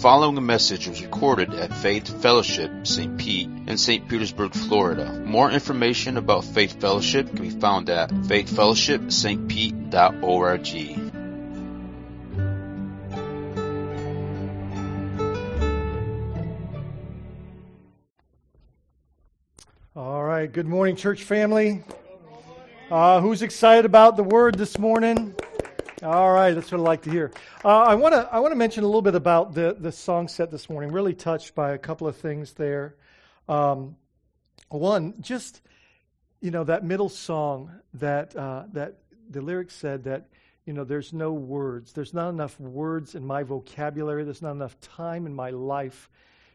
following message was recorded at Faith Fellowship St. Pete in St. Petersburg, Florida. More information about Faith Fellowship can be found at faithfellowshipstpete.org. All right. Good morning, church family. Uh, who's excited about the word this morning? All right, that's what I like to hear. Uh, I want to I want to mention a little bit about the the song set this morning. Really touched by a couple of things there. Um, one, just you know that middle song that uh, that the lyrics said that you know there's no words, there's not enough words in my vocabulary, there's not enough time in my life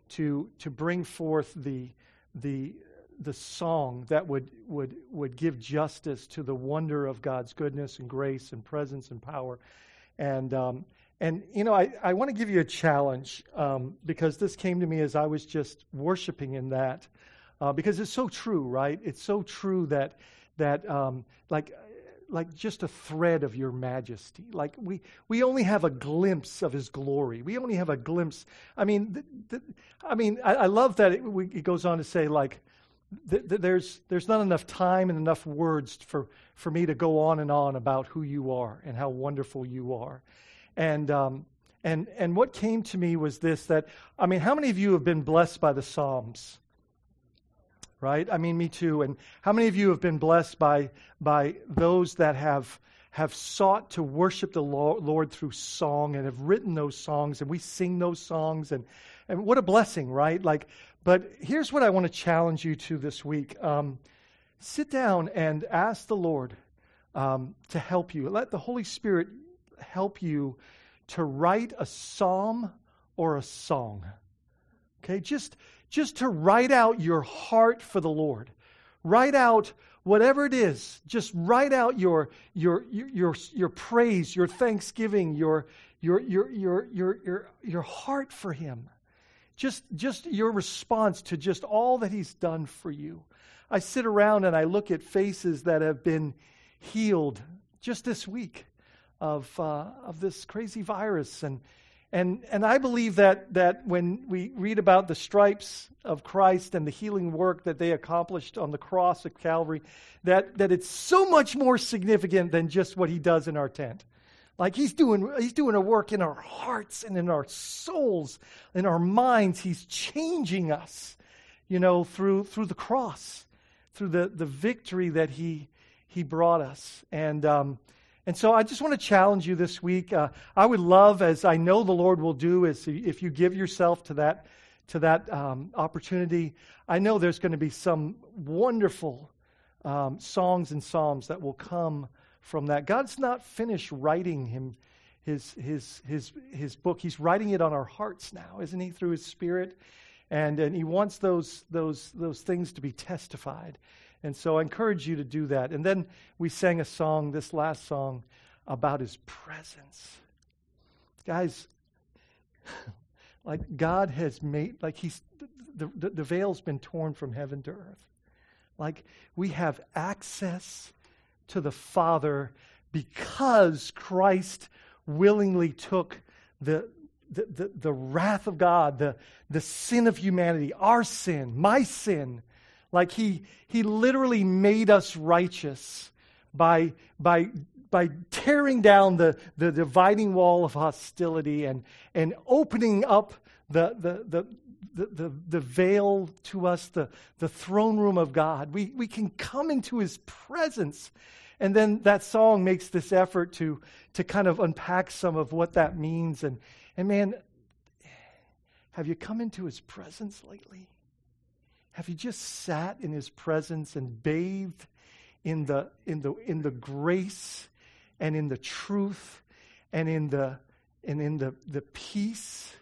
to to bring forth the the the song that would, would, would give justice to the wonder of God's goodness and grace and presence and power. And, um, and you know, I, I want to give you a challenge um, because this came to me as I was just worshiping in that. Uh, because it's so true, right? It's so true that, that um, like, like just a thread of your majesty. Like we, we only have a glimpse of his glory. We only have a glimpse. I mean, I mean, I, I love that it, we, it goes on to say like, th- th- there's, there's not enough time and enough words for, for me to go on and on about who you are and how wonderful you are. And, um, and, and what came to me was this that, I mean, how many of you have been blessed by the Psalms? Right? I mean, me too. And how many of you have been blessed by, by those that have, have sought to worship the Lord through song and have written those songs and we sing those songs and, and what a blessing, right? Like, but here's what I want to challenge you to this week. Um, sit down and ask the Lord um, to help you. Let the Holy Spirit help you to write a psalm or a song. Okay, just just to write out your heart for the Lord. Write out whatever it is. Just write out your your your your, your praise, your thanksgiving, your your your your your your, your heart for him. Just, just your response to just all that He's done for you. I sit around and I look at faces that have been healed just this week of, uh, of this crazy virus. And, and, and I believe that, that when we read about the stripes of Christ and the healing work that they accomplished on the cross of Calvary, that, that it's so much more significant than just what he does in our tent. Like he's doing, he's doing a work in our hearts and in our souls, in our minds. He's changing us, you know, through, through the cross, through the, the victory that he, he brought us. And, um, and so I just want to challenge you this week. Uh, I would love, as I know the Lord will do, is if you give yourself to that, to that um, opportunity, I know there's going to be some wonderful um, songs and psalms that will come from that. God's not finished writing him his, his, his, his book. He's writing it on our hearts now, isn't he, through his spirit? And, and he wants those, those, those things to be testified. And so I encourage you to do that. And then we sang a song, this last song, about his presence. Guys, like God has made, like he's, the, the, the veil's been torn from heaven to earth. Like we have access to the Father because Christ willingly took the, the, the, the, wrath of God, the, the sin of humanity, our sin, my sin. Like he, he literally made us righteous by, by, by tearing down the, the dividing wall of hostility and, and opening up the, the, the, the, the, the, veil to us, the, the throne room of God. We, we can come into his presence and then that song makes this effort to, to kind of unpack some of what that means. And, and man, have you come into his presence lately? Have you just sat in his presence and bathed in the, in the, in the grace and in the truth and in the, and in the, the peace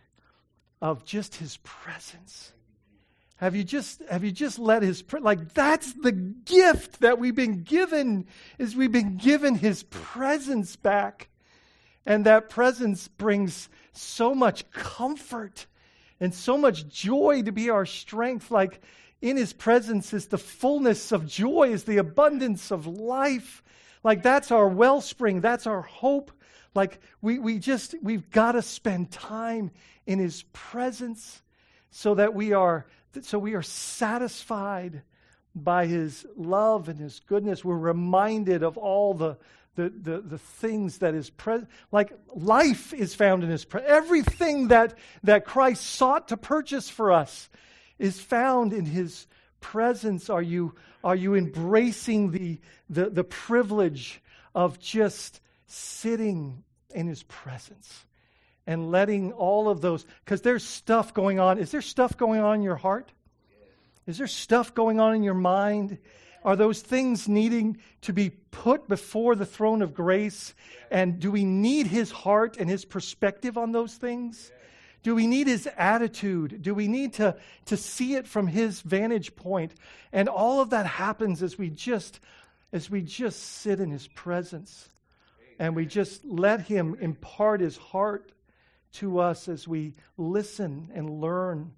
of just his presence? Have you just have you just let his like that's the gift that we've been given is we've been given his presence back. And that presence brings so much comfort and so much joy to be our strength like in his presence is the fullness of joy is the abundance of life. Like that's our wellspring, that's our hope. Like we, we just, we've got to spend time in his presence so that we are, so we are satisfied by his love and his goodness. We're reminded of all the, the, the, the things that is present. Like life is found in his presence. Everything that, that Christ sought to purchase for us is found in his presence. Are you, are you embracing the, the, the privilege of just sitting in his presence and letting all of those, because there's stuff going on. Is there stuff going on in your heart? Is there stuff going on in your mind? Are those things needing to be put before the throne of grace? And do we need his heart and his perspective on those things? Do we need his attitude? Do we need to, to see it from his vantage point? And all of that happens as we just as we just sit in his presence and we just let him impart his heart to us as we listen and learn.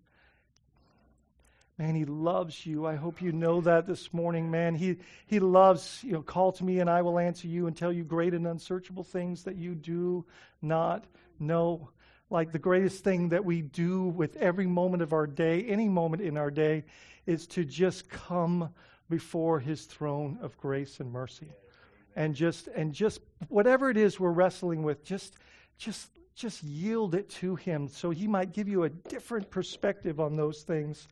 Man, he loves you. I hope you know that this morning, man. He, he loves, you know, call to me and I will answer you and tell you great and unsearchable things that you do not know like the greatest thing that we do with every moment of our day, any moment in our day, is to just come before his throne of grace and mercy. And just and just whatever it is we're wrestling with, just just just yield it to him so he might give you a different perspective on those things.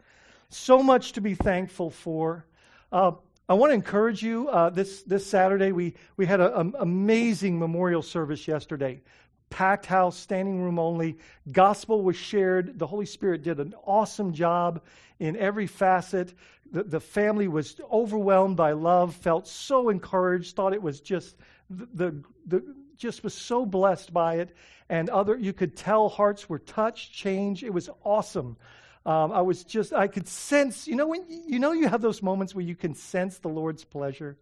So much to be thankful for. Uh, I want to encourage you. Uh, this this Saturday, we we had an amazing memorial service yesterday packed house, standing room only. Gospel was shared. The Holy Spirit did an awesome job in every facet. The, the family was overwhelmed by love, felt so encouraged, thought it was just the, the, the just was so blessed by it. And other, you could tell hearts were touched, changed. It was awesome. Um, I was just, I could sense, you know, when you know you have those moments where you can sense the Lord's pleasure.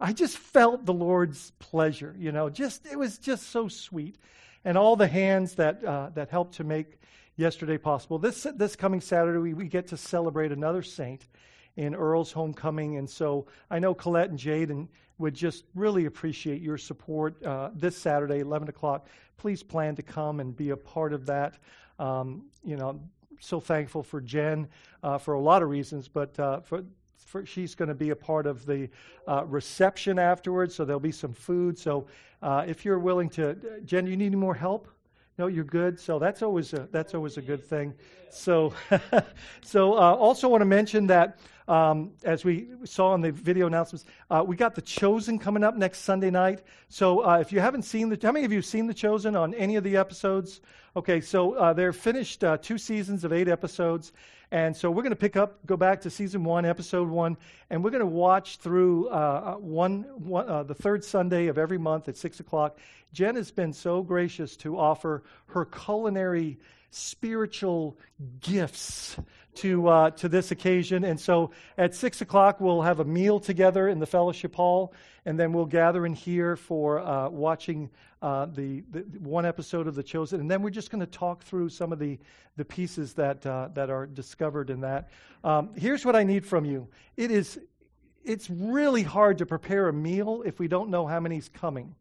I just felt the Lord's pleasure, you know, just it was just so sweet. And all the hands that uh, that helped to make yesterday possible. This this coming Saturday we, we get to celebrate another saint in Earl's homecoming, and so I know Colette and Jade and would just really appreciate your support uh, this Saturday, 11 o'clock. Please plan to come and be a part of that. Um, you know, so thankful for Jen uh, for a lot of reasons, but uh, for for, she's going to be a part of the uh, reception afterwards, so there'll be some food. So uh, if you're willing to, Jen, you need any more help? No, you're good. So that's always a, that's always a good thing. So, so uh, also want to mention that um, as we saw in the video announcements, uh, we got the Chosen coming up next Sunday night. So uh, if you haven't seen the, how many of you have seen the Chosen on any of the episodes? Okay, so uh, they're finished uh, two seasons of eight episodes, and so we're going to pick up, go back to season one, episode one, and we're going to watch through uh, uh one, one the third Sunday of every month at 6 o'clock. Jen has been so gracious to offer her culinary spiritual gifts to, uh, to this occasion. And so at 6 o'clock, we'll have a meal together in the fellowship hall, and then we'll gather in here for uh, watching uh, the, the, one episode of The Chosen. And then we're just going to talk through some of the, the pieces that, uh, that are discovered in that. Um, here's what I need from you it is, it's really hard to prepare a meal if we don't know how many's coming.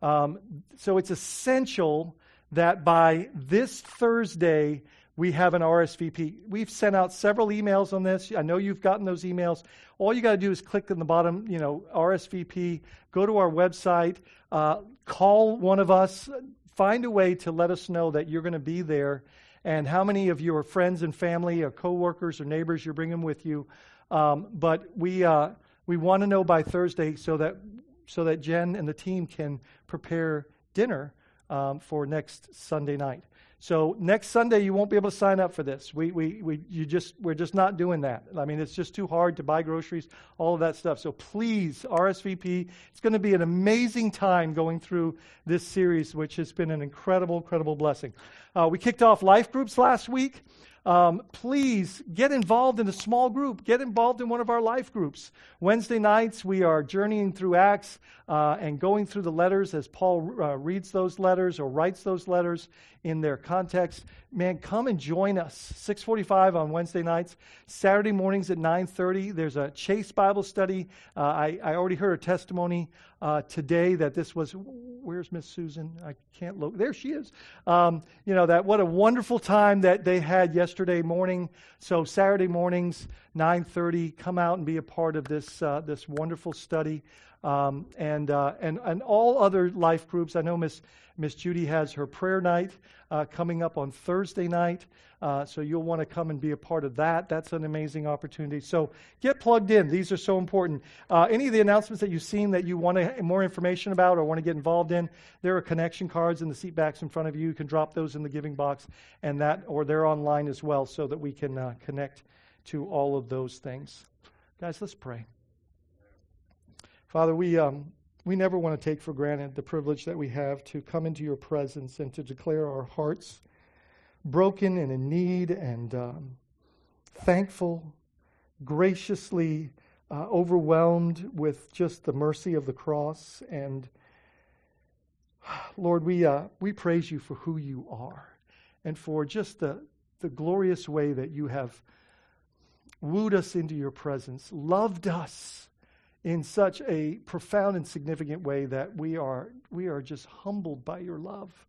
Um, so it's essential that by this Thursday, we have an RSVP. We've sent out several emails on this. I know you've gotten those emails. All you got to do is click in the bottom, you know, RSVP, go to our website, uh, call one of us, find a way to let us know that you're going to be there and how many of your friends and family or coworkers or neighbors you're bringing with you. Um, but we, uh, we want to know by Thursday so that, so that Jen and the team can prepare dinner um, for next Sunday night. So next Sunday you won't be able to sign up for this. We, we, we, you just, we're just not doing that. I mean, it's just too hard to buy groceries, all of that stuff. So please, RSVP. It's going to be an amazing time going through this series, which has been an incredible, incredible blessing. Uh, we kicked off life groups last week um, please get involved in a small group. Get involved in one of our life groups. Wednesday nights, we are journeying through Acts uh, and going through the letters as Paul uh, reads those letters or writes those letters in their context. Man, come and join us. 6:45 on Wednesday nights, Saturday mornings at 9:30. There's a Chase Bible study. Uh, I, I already heard a testimony uh, today that this was. Where's Miss Susan? I can't look. There she is. Um, you know that what a wonderful time that they had yesterday morning. So Saturday mornings, 9:30. Come out and be a part of this uh, this wonderful study. Um, and, uh, and, and all other life groups. I know Miss, Miss Judy has her prayer night uh, coming up on Thursday night, uh, so you'll want to come and be a part of that. That's an amazing opportunity. So get plugged in. These are so important. Uh, any of the announcements that you've seen that you want more information about or want to get involved in, there are connection cards in the seat backs in front of you. You can drop those in the giving box, and that, or they're online as well, so that we can uh, connect to all of those things. Guys, let's pray. Father, we, um, we never want to take for granted the privilege that we have to come into your presence and to declare our hearts broken and in need and um, thankful, graciously uh, overwhelmed with just the mercy of the cross. And Lord, we, uh, we praise you for who you are and for just the, the glorious way that you have wooed us into your presence, loved us in such a profound and significant way that we are, we are just humbled by your love,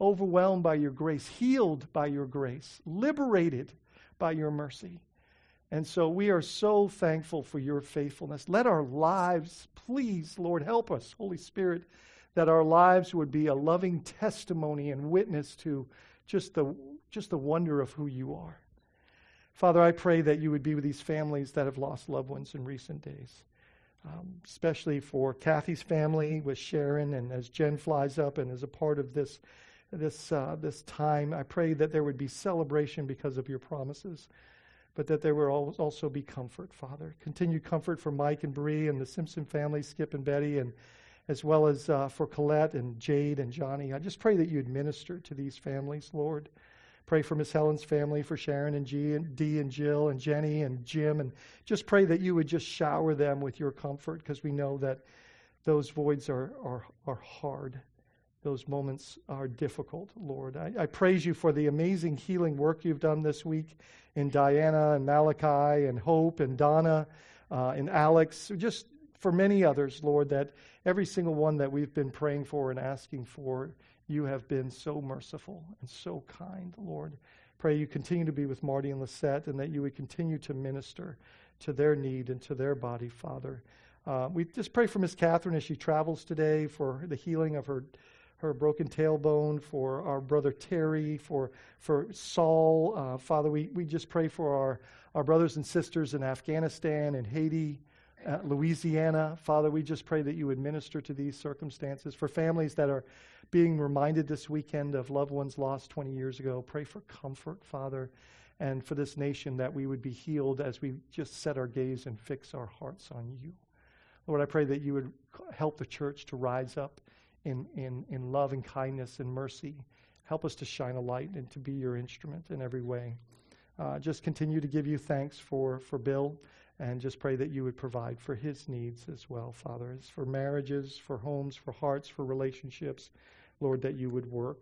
overwhelmed by your grace, healed by your grace, liberated by your mercy. And so we are so thankful for your faithfulness. Let our lives, please, Lord, help us, Holy Spirit, that our lives would be a loving testimony and witness to just the, just the wonder of who you are. Father, I pray that you would be with these families that have lost loved ones in recent days um, especially for Kathy's family with Sharon, and as Jen flies up and is a part of this this uh, this time, I pray that there would be celebration because of your promises, but that there will also be comfort, Father. Continued comfort for Mike and Bree and the Simpson family, Skip and Betty, and as well as uh, for Colette and Jade and Johnny. I just pray that you administer to these families, Lord. Pray for Miss Helen's family, for Sharon and G and Dee and Jill and Jenny and Jim, and just pray that you would just shower them with your comfort because we know that those voids are, are, are hard. Those moments are difficult, Lord. I, I praise you for the amazing healing work you've done this week in Diana and Malachi and Hope and Donna uh, and Alex, just for many others, Lord, that every single one that we've been praying for and asking for you have been so merciful and so kind, Lord. Pray you continue to be with Marty and Lisette and that you would continue to minister to their need and to their body, Father. Uh, we just pray for Miss Catherine as she travels today for the healing of her her broken tailbone, for our brother Terry, for for Saul. Uh, Father, we, we just pray for our, our brothers and sisters in Afghanistan and Haiti, uh, Louisiana. Father, we just pray that you would minister to these circumstances. For families that are being reminded this weekend of loved ones lost 20 years ago. Pray for comfort, Father, and for this nation that we would be healed as we just set our gaze and fix our hearts on you. Lord, I pray that you would help the church to rise up in, in, in love and kindness and mercy. Help us to shine a light and to be your instrument in every way. Uh, just continue to give you thanks for, for Bill and just pray that you would provide for his needs as well, Father, as for marriages, for homes, for hearts, for relationships. Lord, that you would work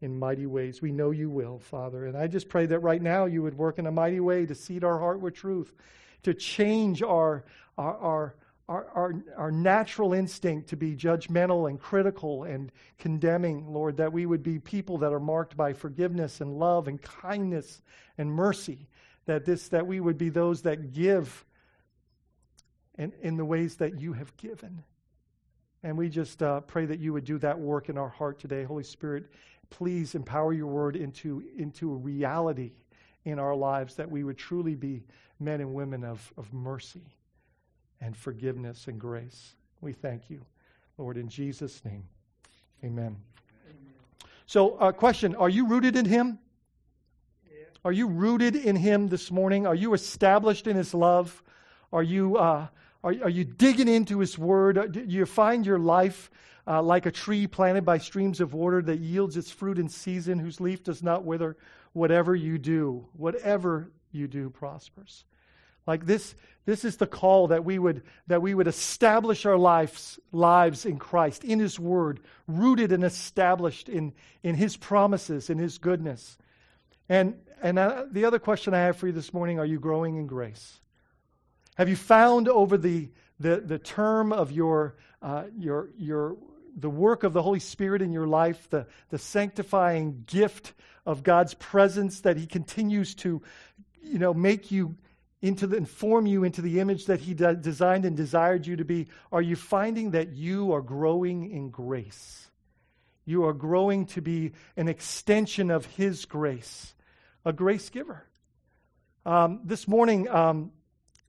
in mighty ways. We know you will, Father. And I just pray that right now you would work in a mighty way to seed our heart with truth, to change our, our, our, our, our, our natural instinct to be judgmental and critical and condemning, Lord, that we would be people that are marked by forgiveness and love and kindness and mercy, that, this, that we would be those that give in, in the ways that you have given. And we just uh, pray that you would do that work in our heart today. Holy Spirit, please empower your word into, into a reality in our lives that we would truly be men and women of, of mercy and forgiveness and grace. We thank you, Lord, in Jesus' name. Amen. Amen. So, uh, question Are you rooted in Him? Yeah. Are you rooted in Him this morning? Are you established in His love? Are you. Uh, are, are you digging into His Word? Do you find your life uh, like a tree planted by streams of water that yields its fruit in season, whose leaf does not wither? Whatever you do, whatever you do prospers. Like this, this is the call that we would that we would establish our lives lives in Christ, in His Word, rooted and established in in His promises, in His goodness. And and uh, the other question I have for you this morning: Are you growing in grace? Have you found over the the, the term of your uh, your your the work of the Holy Spirit in your life, the, the sanctifying gift of God's presence that He continues to, you know, make you into the, inform you into the image that He de- designed and desired you to be, are you finding that you are growing in grace? You are growing to be an extension of His grace, a grace giver. Um, this morning, um,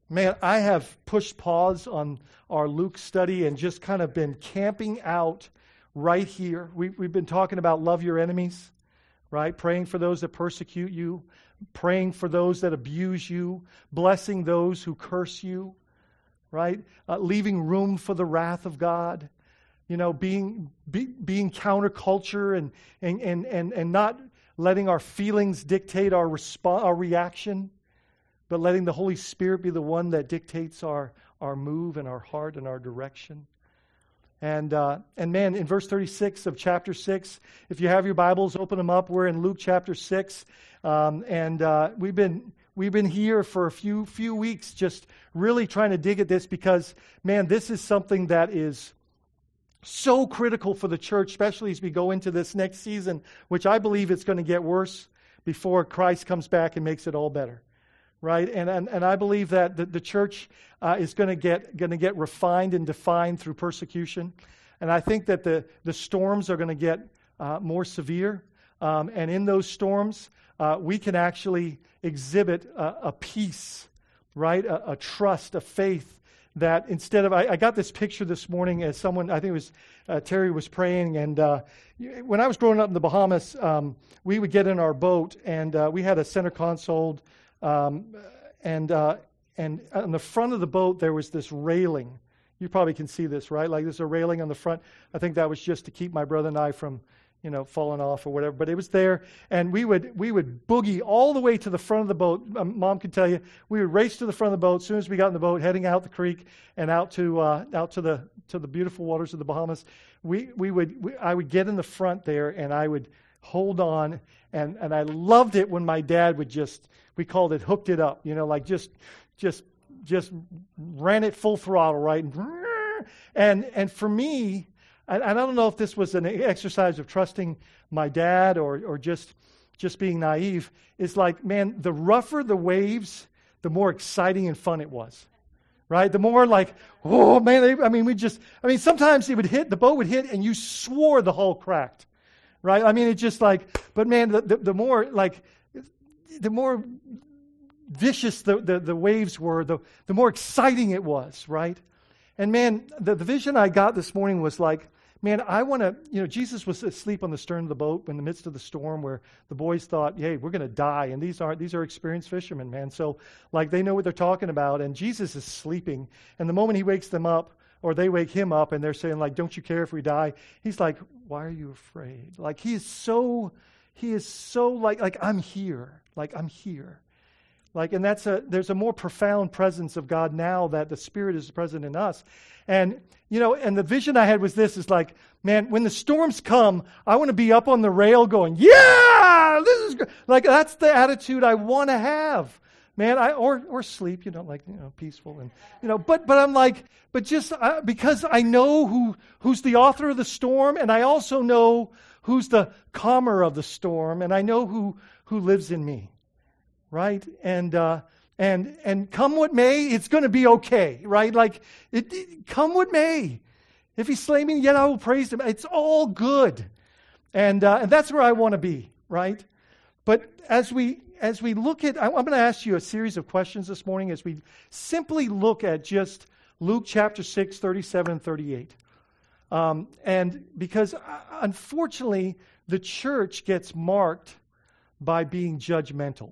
man, I have pushed pause on our Luke study and just kind of been camping out right here. We, we've been talking about love your enemies, right? Praying for those that persecute you, praying for those that abuse you, blessing those who curse you, right? Uh, leaving room for the wrath of God, you know, being, be, being counterculture and, and, and, and, and not letting our feelings dictate our, resp- our reaction, but letting the Holy Spirit be the one that dictates our, our move and our heart and our direction. And, uh, and man, in verse 36 of chapter 6, if you have your Bibles, open them up. We're in Luke chapter 6. Um, and uh, we've, been, we've been here for a few, few weeks just really trying to dig at this because, man, this is something that is so critical for the church, especially as we go into this next season, which I believe it's going to get worse before Christ comes back and makes it all better right? And, and, and I believe that the, the church uh, is going to get going to get refined and defined through persecution, and I think that the the storms are going to get uh, more severe, um, and in those storms, uh, we can actually exhibit a, a peace, right? A, a, trust, a faith that instead of I, I, got this picture this morning as someone I think it was uh, Terry was praying, and uh, when I was growing up in the Bahamas, um, we would get in our boat and uh, we had a center console um, and, uh, and on the front of the boat, there was this railing. You probably can see this, right? Like there's a railing on the front. I think that was just to keep my brother and I from, you know, falling off or whatever. But it was there, and we would we would boogie all the way to the front of the boat. Um, Mom could tell you we would race to the front of the boat as soon as we got in the boat, heading out the creek and out to uh, out to the to the beautiful waters of the Bahamas. We we would we, I would get in the front there, and I would hold on. And, and I loved it when my dad would just, we called it hooked it up, you know, like just, just, just ran it full throttle, right? And, and for me, and I don't know if this was an exercise of trusting my dad or, or just, just being naive, It's like, man, the rougher the waves, the more exciting and fun it was. Right? The more like, oh man, I mean, we just, I mean, sometimes it would hit, the boat would hit, and you swore the hull cracked right? I mean, it's just like, but man, the, the, the more like, the more vicious the, the, the, waves were, the, the more exciting it was, right? And man, the, the vision I got this morning was like, man, I want to, you know, Jesus was asleep on the stern of the boat in the midst of the storm where the boys thought, hey, we're going to die. And these aren't, these are experienced fishermen, man. So, like, they know what they're talking about. And Jesus is sleeping. And the moment he wakes them up, or they wake him up and they're saying like don't you care if we die? He's like why are you afraid? Like he is so he is so like like i'm here. Like i'm here. Like and that's a there's a more profound presence of god now that the spirit is present in us. And you know and the vision i had was this is like man when the storms come i want to be up on the rail going yeah this is good. like that's the attitude i want to have man, I or or sleep, you know, like you know, peaceful and you know. But but I'm like, but just uh, because I know who who's the author of the storm, and I also know who's the calmer of the storm, and I know who who lives in me, right? And uh, and and come what may, it's going to be okay, right? Like it, it, come what may. If he slay me, yet I will praise him. It's all good, and uh, and that's where I want to be, right? But as we as we look at, I'm going to ask you a series of questions this morning as we simply look at just Luke chapter 6, 37 and 38. Um, and because uh, unfortunately, the church gets marked by being judgmental.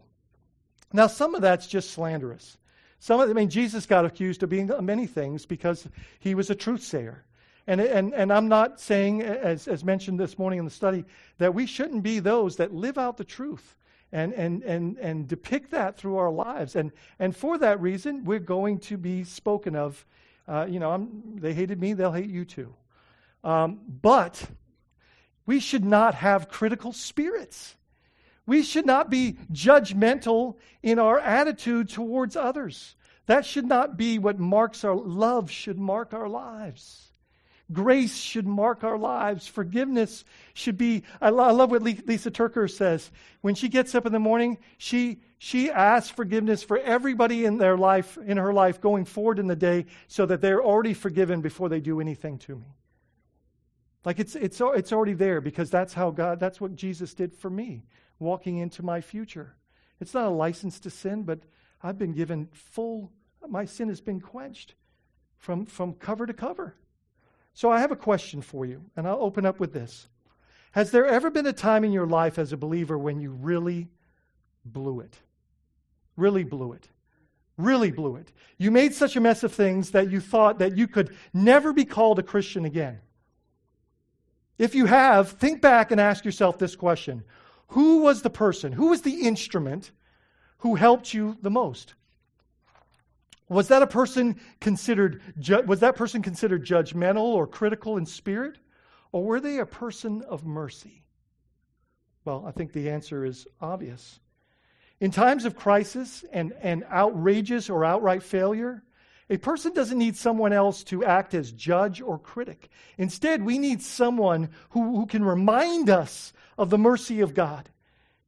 Now, some of that's just slanderous. Some of, I mean, Jesus got accused of being many things because he was a truth sayer. And, and, and I'm not saying, as, as mentioned this morning in the study, that we shouldn't be those that live out the truth and, and, and, and depict that through our lives. And, and for that reason, we're going to be spoken of. Uh, you know, I'm, they hated me, they'll hate you too. Um, but we should not have critical spirits. We should not be judgmental in our attitude towards others. That should not be what marks our love, should mark our lives. Grace should mark our lives. Forgiveness should be. I, lo- I love what Lisa Turker says. When she gets up in the morning, she, she asks forgiveness for everybody in their life, in her life, going forward in the day, so that they're already forgiven before they do anything to me. Like it's, it's, it's already there because that's how God, that's what Jesus did for me, walking into my future. It's not a license to sin, but I've been given full, my sin has been quenched from, from cover to cover. So I have a question for you, and I'll open up with this. Has there ever been a time in your life as a believer when you really blew it? Really blew it. Really blew it. You made such a mess of things that you thought that you could never be called a Christian again. If you have, think back and ask yourself this question Who was the person, who was the instrument who helped you the most? Was that a person considered ju- was that person considered judgmental or critical in spirit or were they a person of mercy? Well, I think the answer is obvious. In times of crisis and, and outrageous or outright failure, a person doesn't need someone else to act as judge or critic. Instead, we need someone who, who can remind us of the mercy of God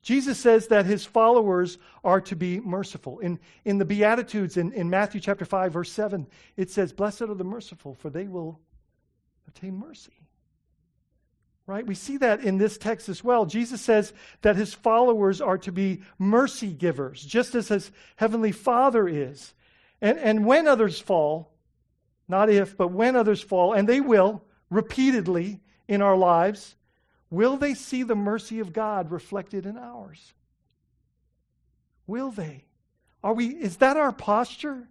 Jesus says that his followers are to be merciful. In, in the Beatitudes, in, in Matthew chapter 5, verse 7, it says, Blessed are the merciful, for they will obtain mercy. Right? We see that in this text as well. Jesus says that his followers are to be mercy givers, just as his heavenly Father is. And, and when others fall, not if, but when others fall, and they will repeatedly in our lives, Will they see the mercy of God reflected in ours? Will they? Are we is that our posture?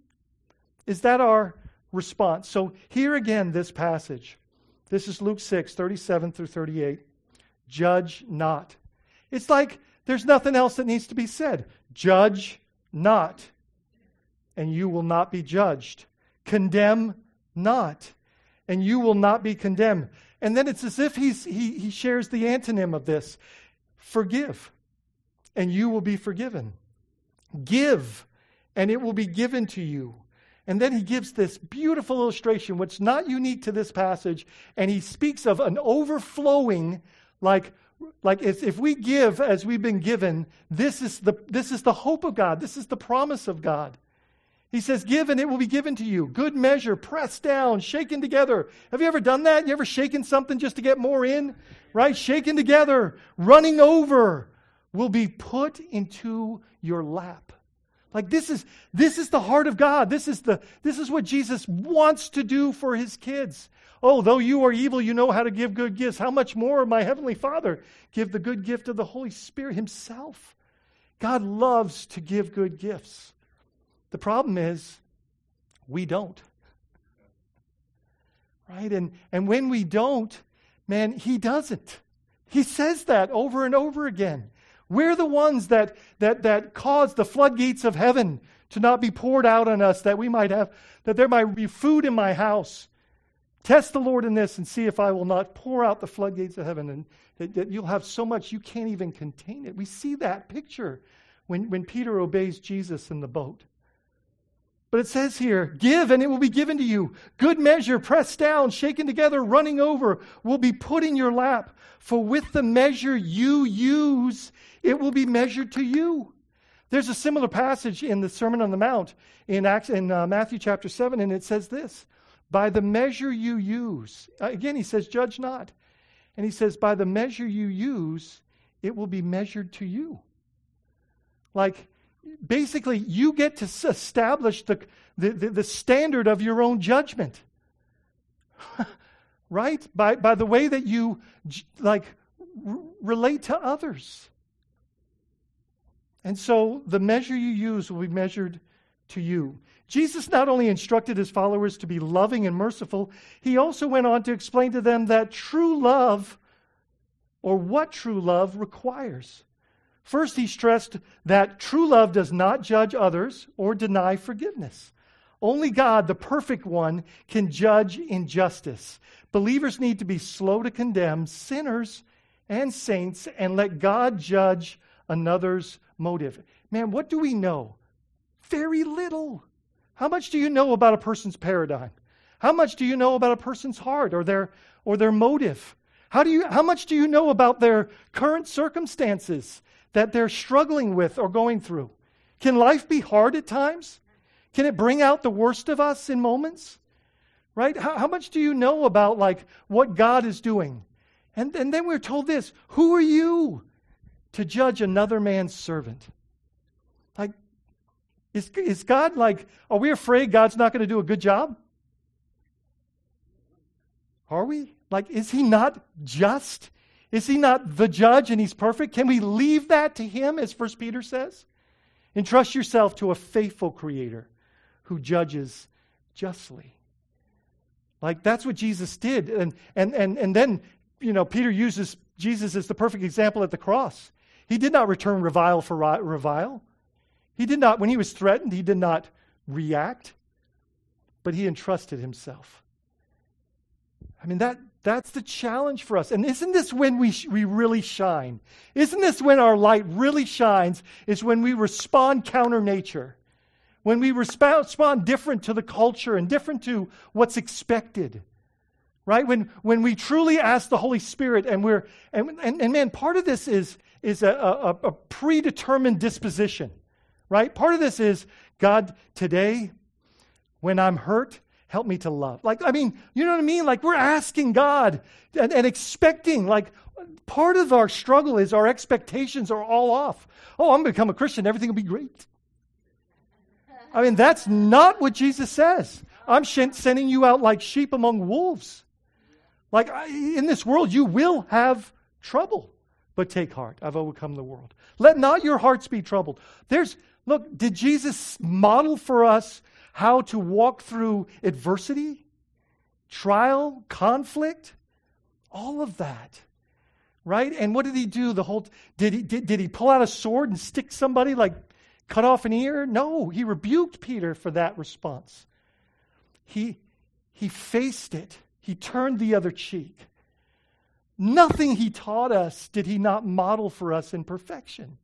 Is that our response? So here again this passage. This is Luke 6, 37 through 38. Judge not. It's like there's nothing else that needs to be said. Judge not, and you will not be judged. Condemn not, and you will not be condemned. And then it's as if he's, he, he shares the antonym of this forgive, and you will be forgiven. Give, and it will be given to you. And then he gives this beautiful illustration, which is not unique to this passage, and he speaks of an overflowing, like, like if we give as we've been given, this is, the, this is the hope of God, this is the promise of God. He says, Give and it will be given to you. Good measure, pressed down, shaken together. Have you ever done that? You ever shaken something just to get more in? Right? Shaken together, running over, will be put into your lap. Like this is this is the heart of God. This is the this is what Jesus wants to do for his kids. Oh, though you are evil, you know how to give good gifts. How much more my heavenly Father give the good gift of the Holy Spirit himself? God loves to give good gifts. The problem is, we don't. Right? And, and when we don't, man, he doesn't. He says that over and over again. We're the ones that, that, that cause the floodgates of heaven to not be poured out on us, that we might have, that there might be food in my house. Test the Lord in this and see if I will not pour out the floodgates of heaven and that, that you'll have so much you can't even contain it. We see that picture when, when Peter obeys Jesus in the boat. But it says here, give and it will be given to you. Good measure, pressed down, shaken together, running over, will be put in your lap. For with the measure you use, it will be measured to you. There's a similar passage in the Sermon on the Mount in, Acts, in uh, Matthew chapter 7, and it says this By the measure you use, uh, again, he says, judge not. And he says, By the measure you use, it will be measured to you. Like, basically, you get to establish the, the, the, the standard of your own judgment. right? By, by the way that you like r- relate to others. And so the measure you use will be measured to you. Jesus not only instructed his followers to be loving and merciful, he also went on to explain to them that true love, or what true love requires. First, he stressed that true love does not judge others or deny forgiveness. Only God, the perfect one, can judge injustice. Believers need to be slow to condemn sinners and saints and let God judge another's motive. Man, what do we know? Very little. How much do you know about a person's paradigm? How much do you know about a person's heart or their or their motive? How do you how much do you know about their current circumstances that they're struggling with or going through? Can life be hard at times? Can it bring out the worst of us in moments? Right? How, how much do you know about like what God is doing? And, and then we're told this who are you to judge another man's servant? Like, is, is God like, are we afraid God's not going to do a good job? Are we? Like, is he not just? Is he not the judge and he's perfect? Can we leave that to him, as First Peter says? Entrust yourself to a faithful creator who judges justly. Like that's what Jesus did. And and and and then, you know, Peter uses Jesus as the perfect example at the cross. He did not return revile for revile. He did not, when he was threatened, he did not react, but he entrusted himself. I mean, that, that's the challenge for us. And isn't this when we, sh- we really shine? Isn't this when our light really shines? Is when we respond counter nature when we respond different to the culture and different to what's expected right when when we truly ask the holy spirit and we're and and, and man part of this is is a, a, a predetermined disposition right part of this is god today when i'm hurt help me to love like i mean you know what i mean like we're asking god and, and expecting like part of our struggle is our expectations are all off oh i'm going to become a christian everything will be great I mean, that's not what Jesus says. I'm sending you out like sheep among wolves. Like, in this world, you will have trouble. But take heart, I've overcome the world. Let not your hearts be troubled. There's, look, did Jesus model for us how to walk through adversity, trial, conflict? All of that right? And what did he do? The whole did he did, did he pull out a sword and stick somebody like cut off an ear? No, he rebuked Peter for that response. He, he faced it, he turned the other cheek. Nothing he taught us did he not model for us in perfection.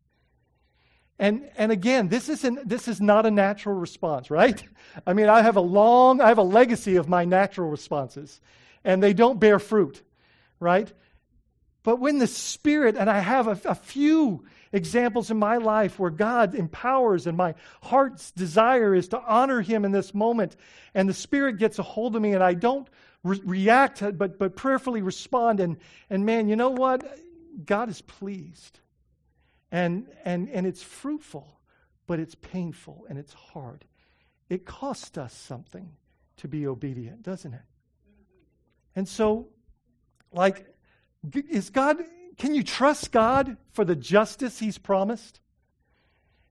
And, and again, this, isn't, this is not a natural response, right? I mean, I have a long, I have a legacy of my natural responses, and they don't bear fruit, right? But when the Spirit, and I have a, a few examples in my life where God empowers and my heart's desire is to honor Him in this moment. And the Spirit gets a hold of me and I don't re- react, but, but prayerfully respond. And, and man, you know what? God is pleased. And, and, and it's fruitful, but it's painful and it's hard. It costs us something to be obedient, doesn't it? And so, like, is God can you trust God for the justice He's promised?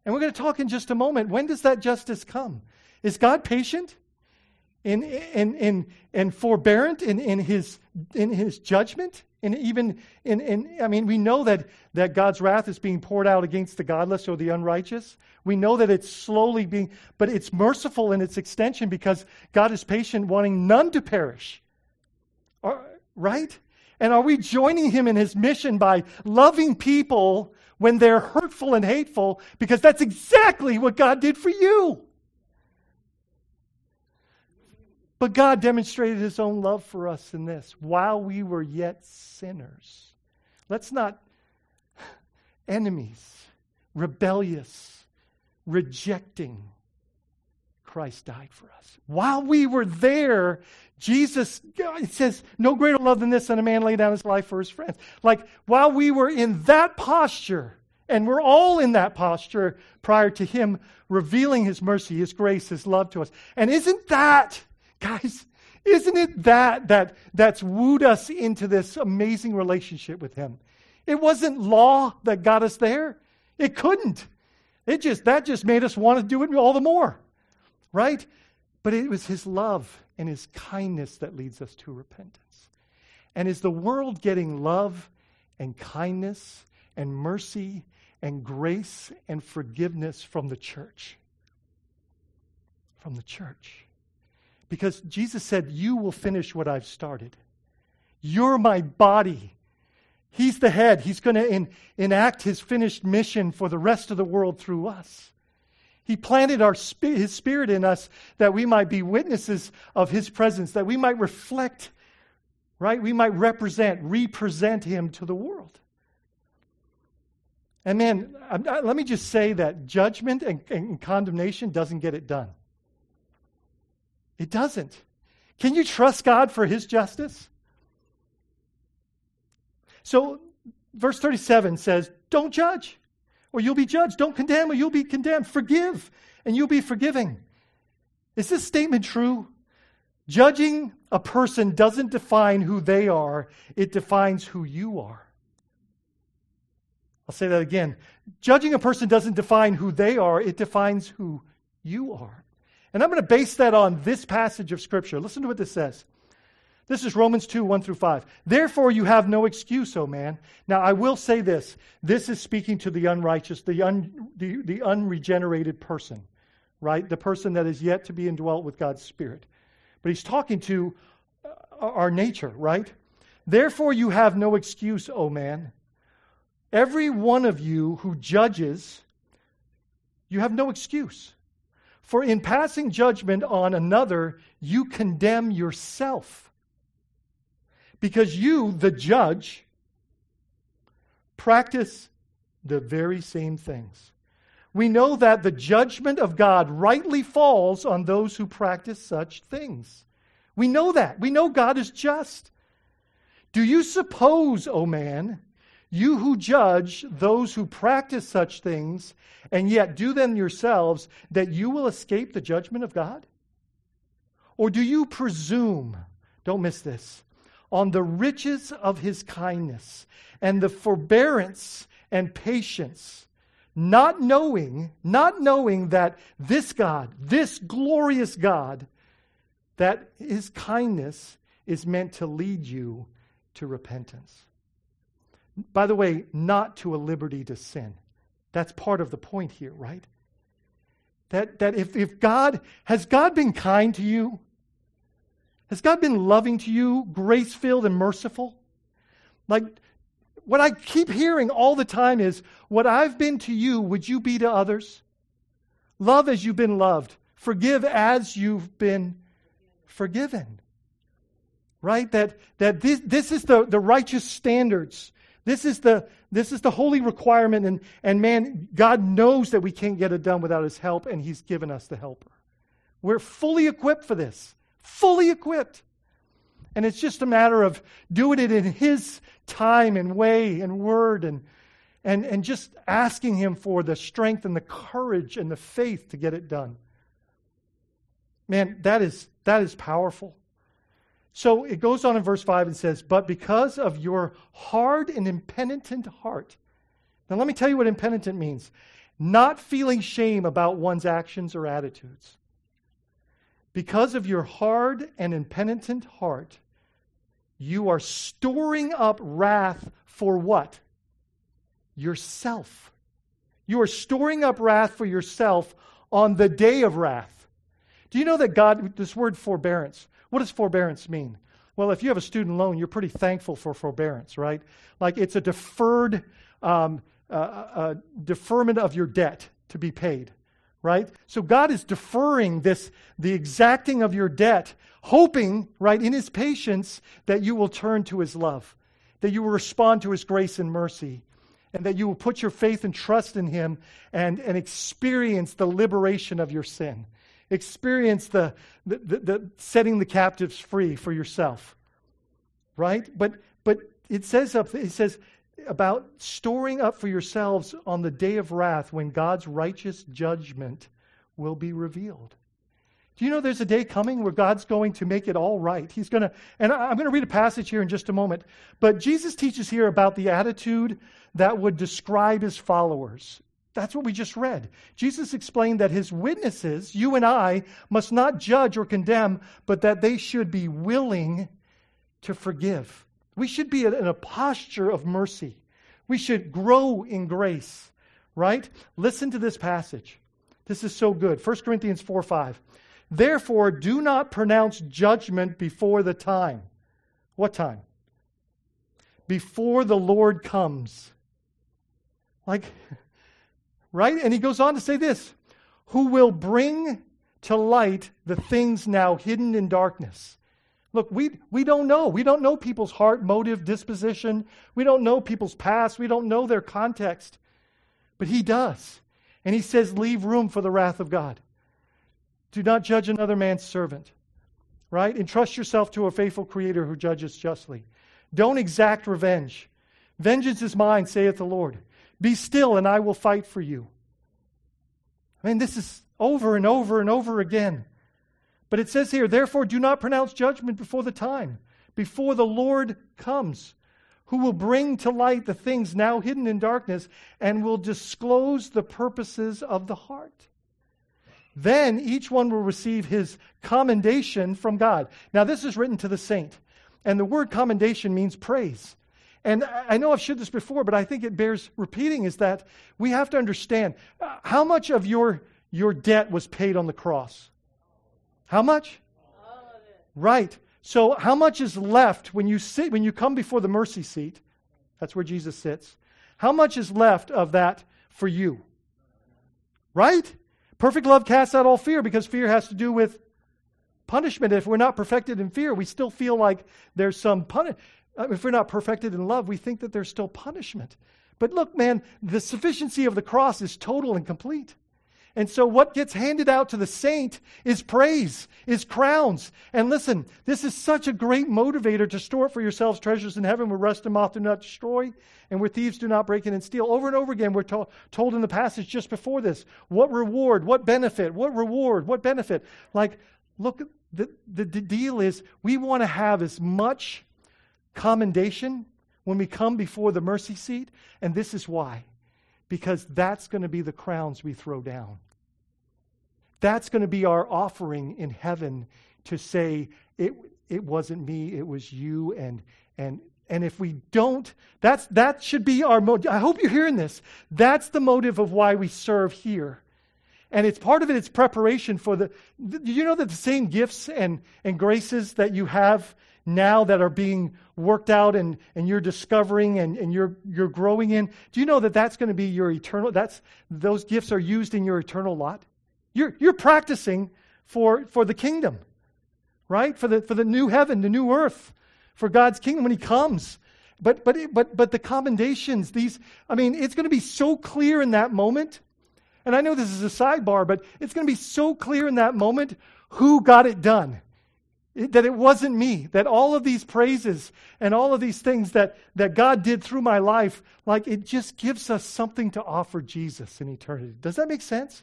And we're going to talk in just a moment. When does that justice come? Is God patient in, in, in, in forbearant in, in, his, in his judgment? And even in, in, I mean, we know that, that God's wrath is being poured out against the godless or the unrighteous. We know that it's slowly being, but it's merciful in its extension because God is patient, wanting none to perish. Right? And are we joining him in his mission by loving people when they're hurtful and hateful? Because that's exactly what God did for you. But God demonstrated his own love for us in this while we were yet sinners. Let's not, enemies, rebellious, rejecting. Christ died for us. While we were there, Jesus, says, no greater love than this than a man lay down his life for his friends. Like, while we were in that posture, and we're all in that posture prior to him revealing his mercy, his grace, his love to us. And isn't that, guys, isn't it that, that that's wooed us into this amazing relationship with him? It wasn't law that got us there. It couldn't. It just, that just made us want to do it all the more. Right? But it was his love and his kindness that leads us to repentance. And is the world getting love and kindness and mercy and grace and forgiveness from the church. From the church. Because Jesus said, You will finish what I've started. You're my body. He's the head. He's going to en- enact his finished mission for the rest of the world through us. He planted our his spirit in us that we might be witnesses of his presence, that we might reflect, right? We might represent, represent him to the world. And man, let me just say that judgment and, and condemnation doesn't get it done. It doesn't. Can you trust God for his justice? So, verse 37 says, Don't judge, or you'll be judged. Don't condemn, or you'll be condemned. Forgive, and you'll be forgiving. Is this statement true? Judging a person doesn't define who they are, it defines who you are. I'll say that again. Judging a person doesn't define who they are, it defines who you are. And I'm going to base that on this passage of Scripture. Listen to what this says. This is Romans 2, 1 through 5. Therefore, you have no excuse, O man. Now, I will say this. This is speaking to the unrighteous, the, un, the, the unregenerated person, right? The person that is yet to be indwelt with God's Spirit. But he's talking to uh, our nature, right? Therefore, you have no excuse, O man. Every one of you who judges, you have no excuse. For in passing judgment on another, you condemn yourself because you, the judge, practice the very same things. We know that the judgment of God rightly falls on those who practice such things. We know that. We know God is just. Do you suppose, O oh man, you who judge those who practice such things and yet do them yourselves, that you will escape the judgment of God? Or do you presume, don't miss this, on the riches of his kindness and the forbearance and patience, not knowing, not knowing that this God, this glorious God, that his kindness is meant to lead you to repentance. By the way, not to a liberty to sin. That's part of the point here, right? That, that if, if God, has God been kind to you? Has God been loving to you, grace filled and merciful? Like, what I keep hearing all the time is, What I've been to you, would you be to others? Love as you've been loved, forgive as you've been forgiven. Right? That, that this, this is the, the righteous standards. This is the, this is the holy requirement. And, and man, God knows that we can't get it done without His help, and He's given us the helper. We're fully equipped for this fully equipped. And it's just a matter of doing it in His time and way and word and, and, and just asking Him for the strength and the courage and the faith to get it done. Man, that is, that is powerful. So it goes on in verse 5 and says, But because of your hard and impenitent heart. Now, let me tell you what impenitent means not feeling shame about one's actions or attitudes. Because of your hard and impenitent heart, you are storing up wrath for what? Yourself. You are storing up wrath for yourself on the day of wrath. Do you know that God, this word forbearance, what does forbearance mean? Well, if you have a student loan, you're pretty thankful for forbearance, right? Like it's a deferred, um, uh, uh, deferment of your debt to be paid right? So God is deferring this, the exacting of your debt, hoping, right, in his patience that you will turn to his love, that you will respond to his grace and mercy, and that you will put your faith and trust in him and, and experience the liberation of your sin. Experience the, the, the, the setting the captives free for yourself. Right? But but it says up it says about storing up for yourselves on the day of wrath when God's righteous judgment will be revealed. Do you know there's a day coming where God's going to make it all right? He's going to, and I'm going to read a passage here in just a moment, but Jesus teaches here about the attitude that would describe his followers. That's what we just read. Jesus explained that his witnesses, you and I, must not judge or condemn, but that they should be willing to forgive. We should be in a posture of mercy. We should grow in grace. right? Listen to this passage. This is so good. 1 Corinthians 4 5. Therefore, do not pronounce judgment before the time. What time? Before the Lord comes. Like, right? And he goes on to say this who will bring to light the things now hidden in darkness. Look, we, we don't know. We don't know people's heart, motive, disposition. We don't know people's past. We don't know their context. But he does. And he says, Leave room for the wrath of God. Do not judge another man's servant. Right? Entrust yourself to a faithful creator who judges justly. Don't exact revenge. Vengeance is mine, saith the Lord. Be still, and I will fight for you. I mean, this is over and over and over again. But it says here, therefore, do not pronounce judgment before the time, before the Lord comes, who will bring to light the things now hidden in darkness and will disclose the purposes of the heart. Then each one will receive his commendation from God. Now, this is written to the saint, and the word commendation means praise. And I know I've shared this before, but I think it bears repeating is that we have to understand uh, how much of your, your debt was paid on the cross. How much? Right. So how much is left when you sit when you come before the mercy seat? That's where Jesus sits. How much is left of that for you? Right? Perfect love casts out all fear because fear has to do with punishment. If we're not perfected in fear, we still feel like there's some punishment. Uh, if we're not perfected in love, we think that there's still punishment. But look, man, the sufficiency of the cross is total and complete. And so what gets handed out to the saint is praise, is crowns. And listen, this is such a great motivator to store for yourselves treasures in heaven where rust and moth do not destroy and where thieves do not break in and steal. Over and over again, we're to- told in the passage just before this, what reward, what benefit, what reward, what benefit. Like, look, the, the, the deal is we want to have as much commendation when we come before the mercy seat. And this is why. Because that's going to be the crowns we throw down. That's going to be our offering in heaven to say, it, it wasn't me, it was you. And, and, and if we don't, that's, that should be our motive. I hope you're hearing this. That's the motive of why we serve here. And it's part of it, it's preparation for the. Do you know that the same gifts and, and graces that you have now that are being worked out and, and you're discovering and, and you're, you're growing in, do you know that that's going to be your eternal, that's, those gifts are used in your eternal lot? You're, you're practicing for, for the kingdom, right? For the, for the new heaven, the new earth, for God's kingdom when He comes. But, but, but, but the commendations, these, I mean, it's going to be so clear in that moment. And I know this is a sidebar, but it's going to be so clear in that moment who got it done that it wasn't me, that all of these praises and all of these things that, that God did through my life, like it just gives us something to offer Jesus in eternity. Does that make sense?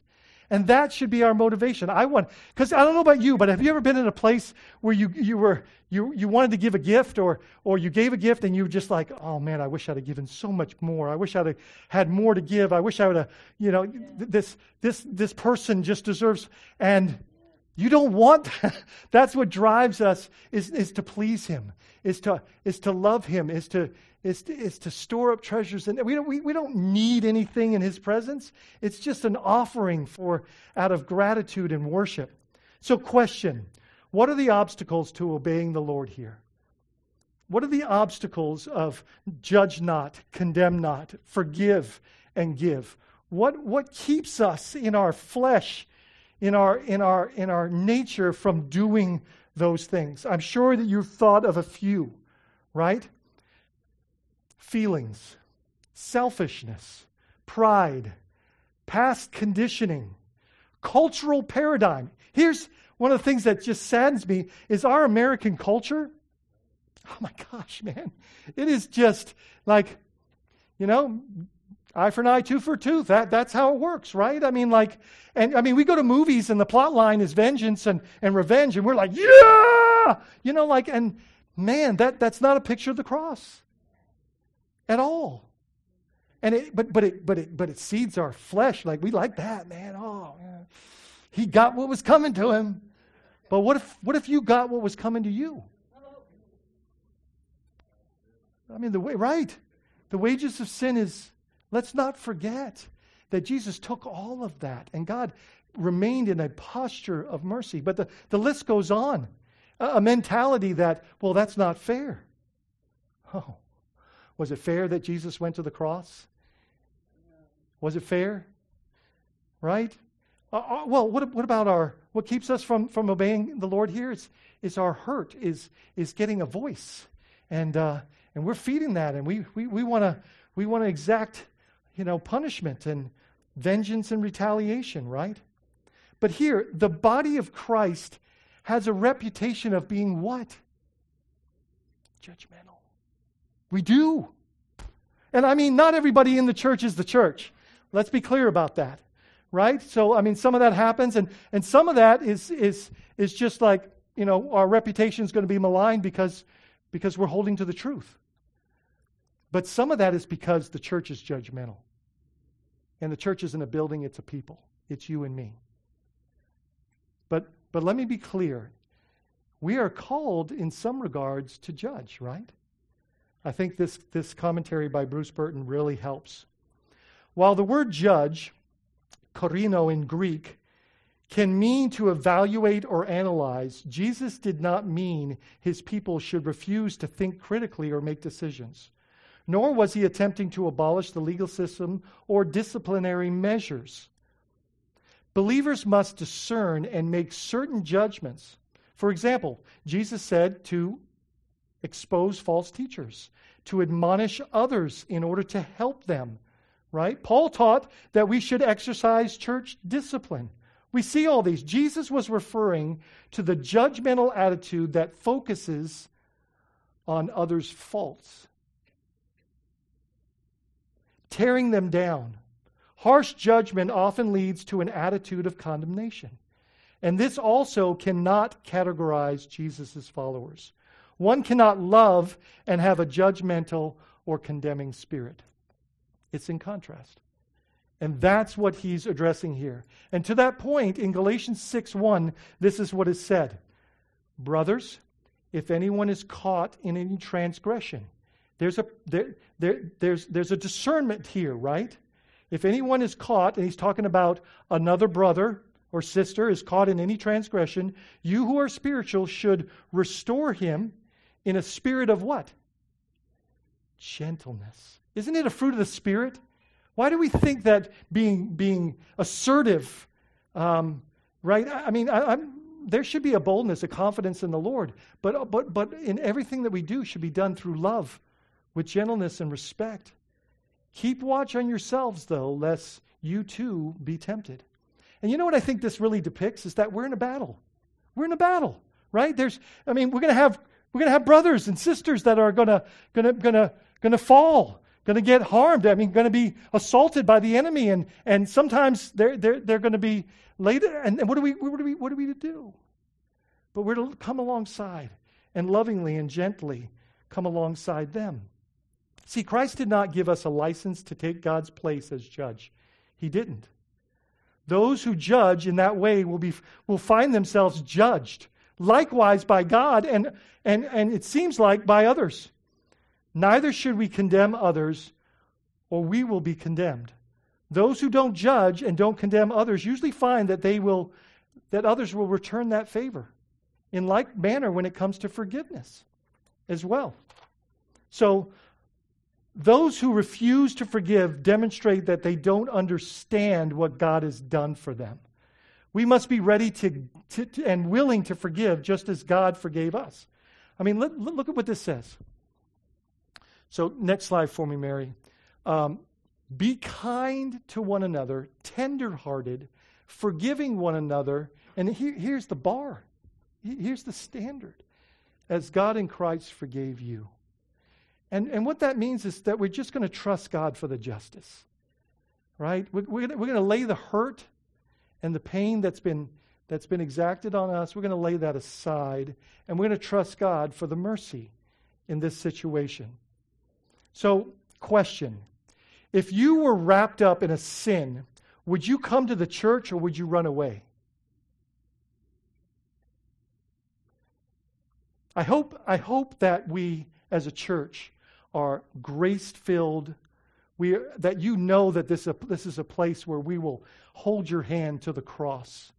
And that should be our motivation. I want, because I don't know about you, but have you ever been in a place where you, you were, you, you wanted to give a gift or, or you gave a gift and you were just like, oh man, I wish I'd have given so much more. I wish I'd have had more to give. I wish I would have, you know, this, this, this person just deserves, and you don't want that. That's what drives us is, is to please him, is to, is to love him, is to, is to, is to store up treasures. And we don't, we, we don't need anything in his presence. It's just an offering for out of gratitude and worship. So question, what are the obstacles to obeying the Lord here? What are the obstacles of judge not, condemn not, forgive and give? What, what keeps us in our flesh in our, in our, in our nature from doing those things. I'm sure that you've thought of a few, right? Feelings, selfishness, pride, past conditioning, cultural paradigm. Here's one of the things that just saddens me is our American culture. Oh my gosh, man. It is just like, you know, eye for an eye, tooth for tooth. That, that's how it works, right? I mean, like, and I mean, we go to movies and the plot line is vengeance and, and revenge, and we're like, yeah! You know, like, and man, that, that's not a picture of the cross at all. And it, but, but, it, but, it, but it seeds our flesh. Like, we like that, man. Oh, man. He got what was coming to him. But what if, what if you got what was coming to you? I mean, the way, right. The wages of sin is Let's not forget that Jesus took all of that and God remained in a posture of mercy. But the, the list goes on. A, a mentality that, well, that's not fair. Oh, was it fair that Jesus went to the cross? Was it fair? Right? Uh, uh, well, what, what about our, what keeps us from, from obeying the Lord here is, is our hurt, is, is getting a voice. And, uh, and we're feeding that, and we, we, we want to we wanna exact, you know, punishment and vengeance and retaliation, right? But here, the body of Christ has a reputation of being what? Judgmental. We do. And I mean, not everybody in the church is the church. Let's be clear about that. Right? So, I mean, some of that happens, and, and some of that is, is, is just like, you know, our reputation is going to be maligned because, because we're holding to the truth. But some of that is because the church is judgmental. And the church isn't a building, it's a people. It's you and me. But, but let me be clear. We are called in some regards to judge, right? I think this, this commentary by Bruce Barton really helps. While the word judge, korino in Greek, can mean to evaluate or analyze, Jesus did not mean his people should refuse to think critically or make decisions. Nor was he attempting to abolish the legal system or disciplinary measures. Believers must discern and make certain judgments. For example, Jesus said to expose false teachers, to admonish others in order to help them, right? Paul taught that we should exercise church discipline. We see all these. Jesus was referring to the judgmental attitude that focuses on others' faults, tearing them down, Harsh judgment often leads to an attitude of condemnation. And this also cannot categorize Jesus' followers. One cannot love and have a judgmental or condemning spirit. It's in contrast. And that's what he's addressing here. And to that point, in Galatians 6 1, this is what is said Brothers, if anyone is caught in any transgression, there's a, there, there, there's, there's a discernment here, right? If anyone is caught, and he's talking about another brother or sister is caught in any transgression, you who are spiritual should restore him in a spirit of what? Gentleness. Isn't it a fruit of the Spirit? Why do we think that being, being assertive, um, right? I mean, I, there should be a boldness, a confidence in the Lord, but, but, but in everything that we do should be done through love, with gentleness and respect. Keep watch on yourselves, though, lest you too be tempted. And you know what I think this really depicts is that we're in a battle. We're in a battle, right? There's, I mean, we're going to have we're going to have brothers and sisters that are going to going to going to going to fall, going to get harmed. I mean, going to be assaulted by the enemy, and and sometimes they're they're they're going to be later. And, and what do we what do we what are we to do? But we're to come alongside and lovingly and gently come alongside them. See, Christ did not give us a license to take God's place as judge. He didn't. Those who judge in that way will, be, will find themselves judged, likewise by God, and, and, and it seems like by others. Neither should we condemn others, or we will be condemned. Those who don't judge and don't condemn others usually find that they will that others will return that favor in like manner when it comes to forgiveness as well. So those who refuse to forgive demonstrate that they don't understand what God has done for them. We must be ready to, to, to and willing to forgive just as God forgave us. I mean, look, at what this says. So, next slide for me, Mary. Um, be kind to one another, tenderhearted, forgiving one another. And here, here's the bar. Here's the standard. As God in Christ forgave you. And, and what that means is that we're just going to trust God for the justice, right? We're, we're going to lay the hurt and the pain that's been, that's been exacted on us, we're going to lay that aside, and we're going to trust God for the mercy in this situation. So, question If you were wrapped up in a sin, would you come to the church or would you run away? I hope, I hope that we, as a church, are grace filled We, that you know that this, this is a place where we will hold your hand to the cross.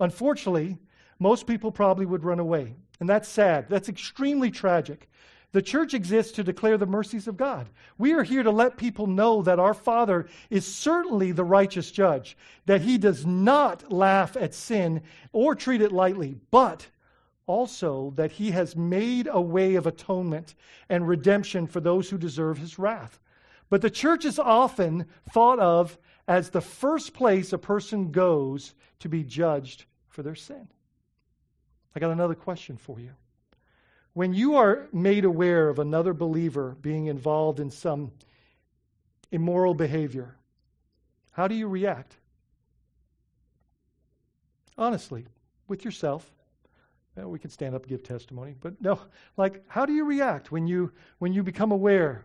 Unfortunately, most people probably would run away. And that's sad. That's extremely tragic. The church exists to declare the mercies of God. We are here to let people know that our Father is certainly the righteous judge, that he does not laugh at sin or treat it lightly, but also that he has made a way of atonement and redemption for those who deserve his wrath. But the church is often thought of as the first place a person goes to be judged for their sin. I got another question for you. When you are made aware of another believer being involved in some immoral behavior, how do you react? Honestly, with yourself. Well, we can stand up and give testimony, but no, like, how do you react when you when you become aware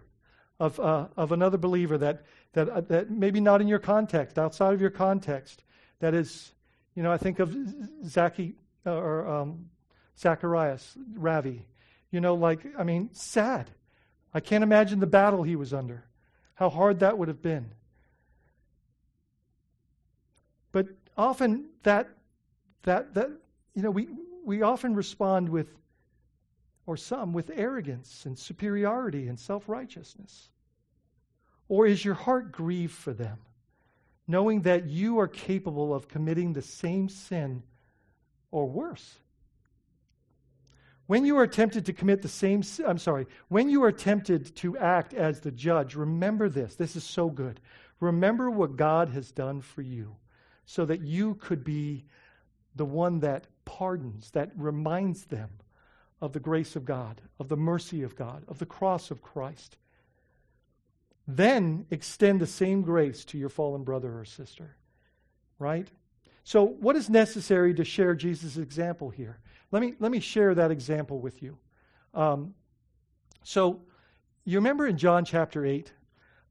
of uh, of another believer that that uh, that maybe not in your context, outside of your context, that is, you know, I think of Zaki uh, or um, Zacharias Ravi. You know, like, I mean, sad. I can't imagine the battle he was under, how hard that would have been. But often that, that, that, you know, we, we often respond with, or some, with arrogance and superiority and self righteousness. Or is your heart grieved for them, knowing that you are capable of committing the same sin or worse? When you are tempted to commit the same, I'm sorry, when you are tempted to act as the judge, remember this. This is so good. Remember what God has done for you so that you could be the one that pardons, that reminds them of the grace of God, of the mercy of God, of the cross of Christ. Then extend the same grace to your fallen brother or sister. Right? So, what is necessary to share Jesus' example here? Let me, let me share that example with you. Um, so, you remember in John chapter 8,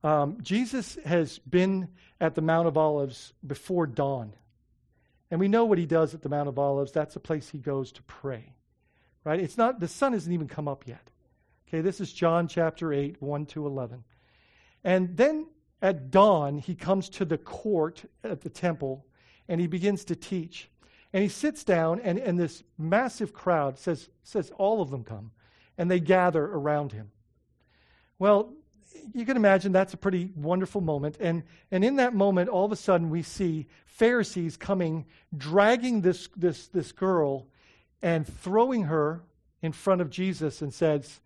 um, Jesus has been at the Mount of Olives before dawn. And we know what he does at the Mount of Olives. That's a place he goes to pray. Right? It's not, the sun hasn't even come up yet. Okay, this is John chapter 8, 1 to 11. And then at dawn, he comes to the court at the temple and he begins to teach. And he sits down, and, and this massive crowd says, says, all of them come, and they gather around him. Well, you can imagine that's a pretty wonderful moment. And, and in that moment, all of a sudden, we see Pharisees coming, dragging this, this, this girl, and throwing her in front of Jesus and says,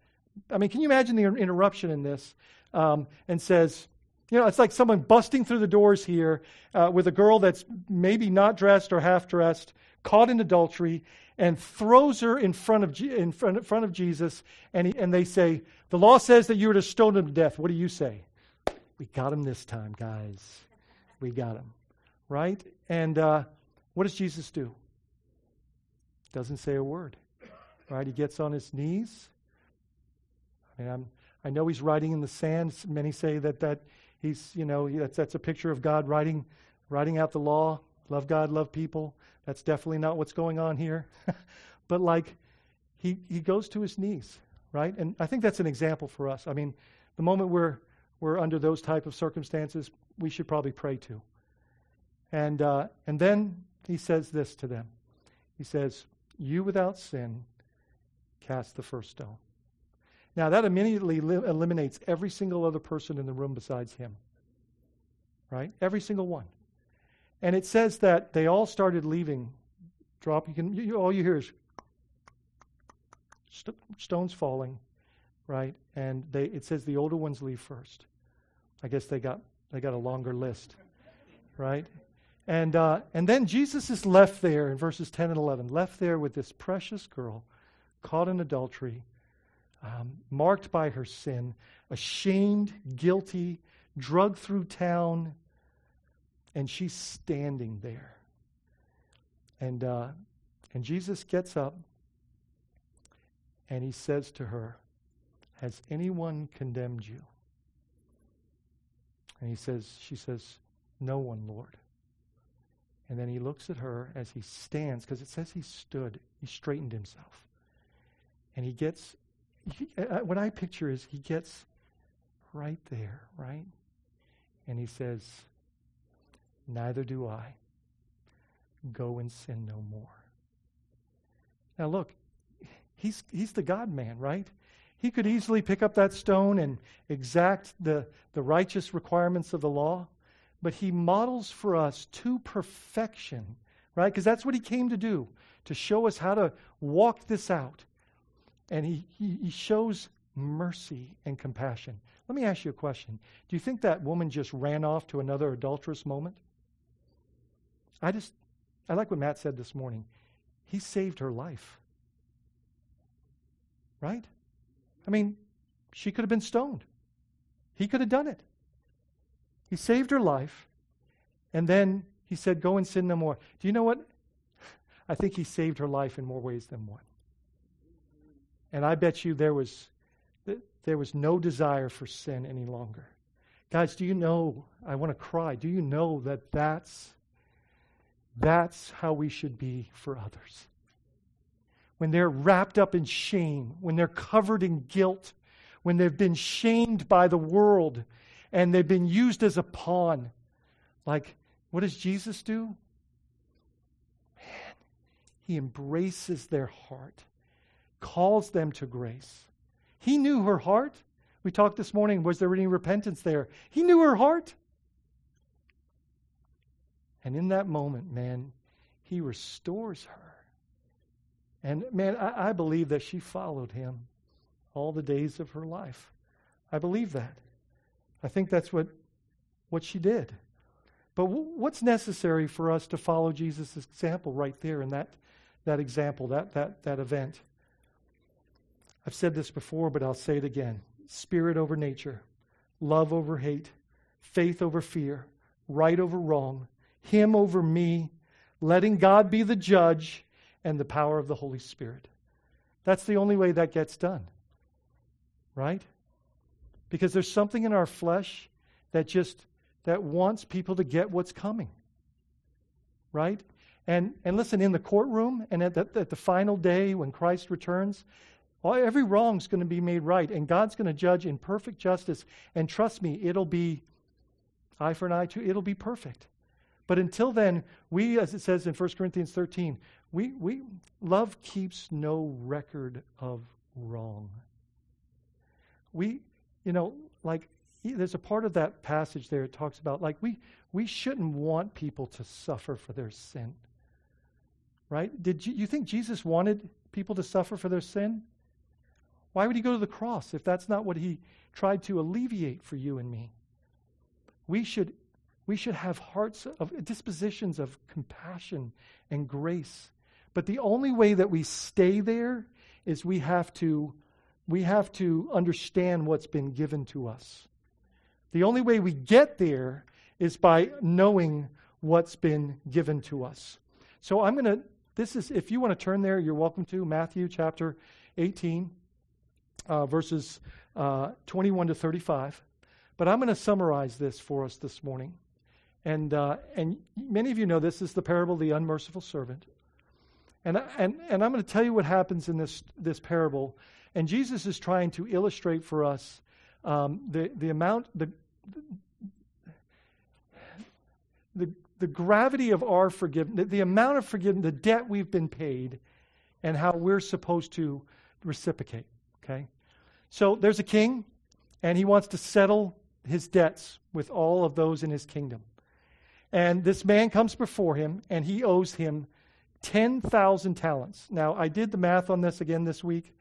I mean, can you imagine the interruption in this? Um, and says, you know, it's like someone busting through the doors here uh, with a girl that's maybe not dressed or half dressed, caught in adultery, and throws her in front of, in front, in front of Jesus. And, he, and they say, The law says that you were to stone him to death. What do you say? We got him this time, guys. We got him. Right? And uh, what does Jesus do? Doesn't say a word. Right? He gets on his knees. I mean, I'm, I know he's writing in the sand. Many say that that He's, you know, that's, that's a picture of God writing, writing out the law. Love God, love people. That's definitely not what's going on here. but like, he, he goes to his knees, right? And I think that's an example for us. I mean, the moment we're, we're under those type of circumstances, we should probably pray too. And, uh, and then he says this to them. He says, You without sin cast the first stone. Now, that immediately li- eliminates every single other person in the room besides him. Right? Every single one. And it says that they all started leaving. Drop. You can. You, all you hear is st- stones falling, right? And they. It says the older ones leave first. I guess they got they got a longer list, right? And uh, and then Jesus is left there in verses ten and eleven, left there with this precious girl, caught in adultery, um, marked by her sin, ashamed, guilty, drugged through town, and she's standing there. And, uh, and Jesus gets up and he says to her, Has anyone condemned you? And he says, she says, No one, Lord. And then he looks at her as he stands, because it says he stood, he straightened himself. And he gets he, uh, what I picture is he gets right there, right? And he says, Neither do I. Go and sin no more. Now, look, he's, he's the God man, right? He could easily pick up that stone and exact the, the righteous requirements of the law, but he models for us to perfection, right? Because that's what he came to do, to show us how to walk this out. And he, he, he shows mercy and compassion. Let me ask you a question. Do you think that woman just ran off to another adulterous moment? I just, I like what Matt said this morning. He saved her life. Right? I mean, she could have been stoned. He could have done it. He saved her life, and then he said, Go and sin no more. Do you know what? I think he saved her life in more ways than one. And I bet you there was, there was no desire for sin any longer. Guys, do you know? I want to cry. Do you know that that's, that's how we should be for others? When they're wrapped up in shame, when they're covered in guilt, when they've been shamed by the world and they've been used as a pawn. Like, what does Jesus do? Man, he embraces their heart calls them to grace. He knew her heart. We talked this morning, was there any repentance there? He knew her heart. And in that moment, man, he restores her. And man, I, I, believe that she followed him all the days of her life. I believe that. I think that's what, what she did. But w- what's necessary for us to follow Jesus' example right there in that, that example, that, that, that event? I've said this before, but I'll say it again spirit over nature, love over hate, faith over fear, right over wrong, him over me, letting God be the judge, and the power of the Holy Spirit. That's the only way that gets done. Right? Because there's something in our flesh that just that wants people to get what's coming. Right? And and listen, in the courtroom and at the, at the final day when Christ returns, all, every wrong's going to be made right, and God's going to judge in perfect justice. And trust me, it'll be eye for an eye, too. It'll be perfect. But until then, we, as it says in 1 Corinthians 13, we, we love keeps no record of wrong. We, you know, like there's a part of that passage there it talks about like we we shouldn't want people to suffer for their sin. Right? Did you, you think Jesus wanted people to suffer for their sin? Why would he go to the cross if that's not what he tried to alleviate for you and me? We should, we should have hearts of dispositions of compassion and grace. But the only way that we stay there is we have to we have to understand what's been given to us. The only way we get there is by knowing what's been given to us. So I'm going to this is if you want to turn there you're welcome to Matthew chapter 18 uh, verses uh, 21 to 35. But I'm going to summarize this for us this morning. And, uh, and many of you know this is the parable of the unmerciful servant. And, and, and I'm going to tell you what happens in this, this parable. And Jesus is trying to illustrate for us um, the, the amount, the, the, the gravity of our forgiveness, the, the amount of forgiveness, the debt we've been paid, and how we're supposed to reciprocate. Okay? So there's a king, and he wants to settle his debts with all of those in his kingdom. And this man comes before him, and he owes him 10,000 talents. Now, I did the math on this again this week,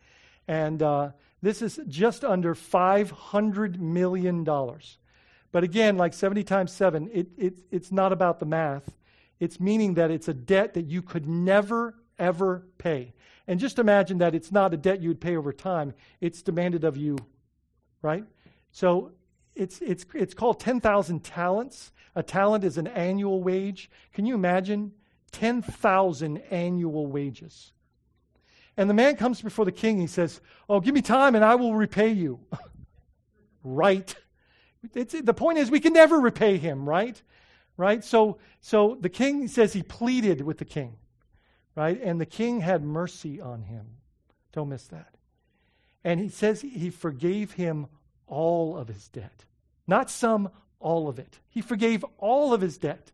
and uh, this is just under $500 million. But again, like 70 times 7, it, it, it's not about the math. It's meaning that it's a debt that you could never, ever pay. And just imagine that it's not a debt you would pay over time, it's demanded of you, right? So it's, it's, it's called 10,000 talents. A talent is an annual wage. Can you imagine? 10,000 annual wages. And the man comes before the king. He says, Oh, give me time and I will repay you. right. It's, the point is, we can never repay him, right? Right? So, so the king says he pleaded with the king right? And the king had mercy on him. Don't miss that. And he says he forgave him all of his debt. Not some, all of it. He forgave all of his debt.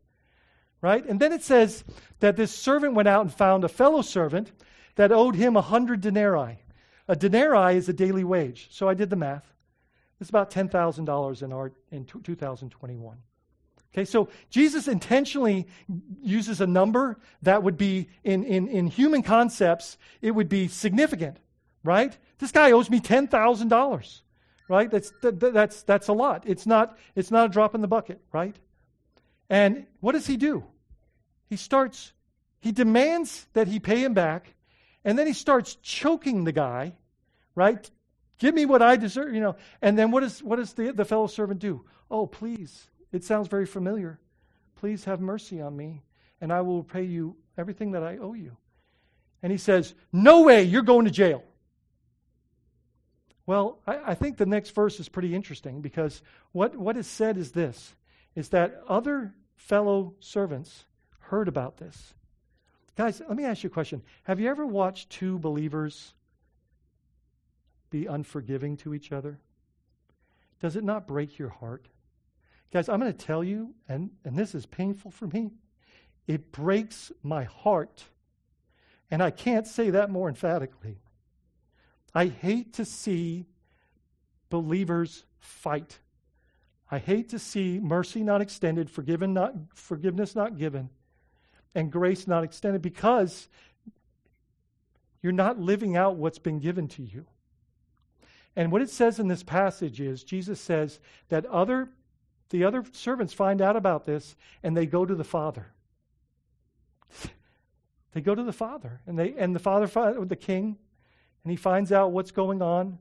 Right? And then it says that this servant went out and found a fellow servant that owed him a hundred denarii. A denarii is a daily wage. So I did the math. It's about $10,000 in our in 2021. Okay, so Jesus intentionally uses a number that would be in, in, in human concepts, it would be significant, right? This guy owes me $10,000, right? That's, that, that's, that's a lot. It's not, it's not a drop in the bucket, right? And what does he do? He starts, he demands that he pay him back, and then he starts choking the guy, right? Give me what I deserve, you know. And then what, is, what does the, the fellow servant do? Oh, please, it sounds very familiar. Please have mercy on me, and I will pay you everything that I owe you. And he says, No way, you're going to jail. Well, I, I think the next verse is pretty interesting because what, what is said is this is that other fellow servants heard about this. Guys, let me ask you a question. Have you ever watched two believers be unforgiving to each other? Does it not break your heart? Guys, I'm going to tell you, and, and this is painful for me, it breaks my heart. And I can't say that more emphatically. I hate to see believers fight. I hate to see mercy not extended, forgiven not, forgiveness not given, and grace not extended because you're not living out what's been given to you. And what it says in this passage is Jesus says that other the other servants find out about this and they go to the father. they go to the father and they and the father the king and he finds out what's going on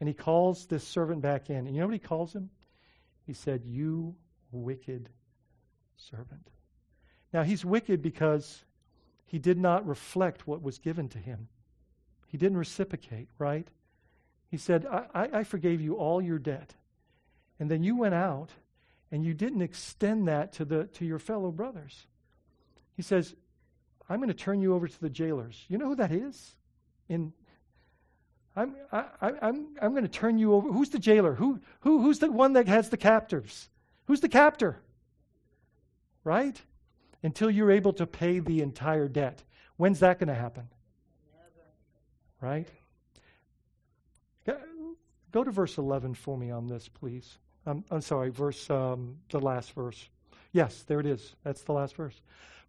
and he calls this servant back in. And you know what he calls him? He said, "You wicked servant." Now he's wicked because he did not reflect what was given to him. He didn't reciprocate, right? He said, I, I, I forgave you all your debt. And then you went out and you didn't extend that to, the, to your fellow brothers. He says, I'm going to turn you over to the jailers. You know who that is? In I'm, I, I'm, I'm going to turn you over. Who's the jailer? Who, who, who's the one that has the captives? Who's the captor? Right? Until you're able to pay the entire debt. When's that going to happen? Right? Go to verse 11 for me on this, please. Um, I'm sorry, verse, um, the last verse. Yes, there it is. That's the last verse.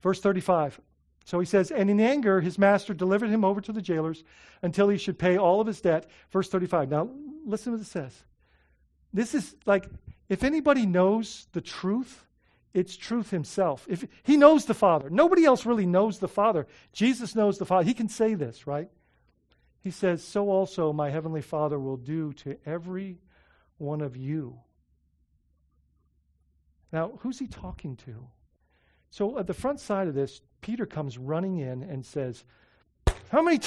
Verse 35. So he says, And in anger, his master delivered him over to the jailers until he should pay all of his debt. Verse 35. Now, listen to what it says. This is like, if anybody knows the truth, it's truth himself. If he knows the Father, nobody else really knows the Father. Jesus knows the Father. He can say this, right? He says, So also my heavenly Father will do to every one of you now, who's he talking to? So at the front side of this, Peter comes running in and says, How many times?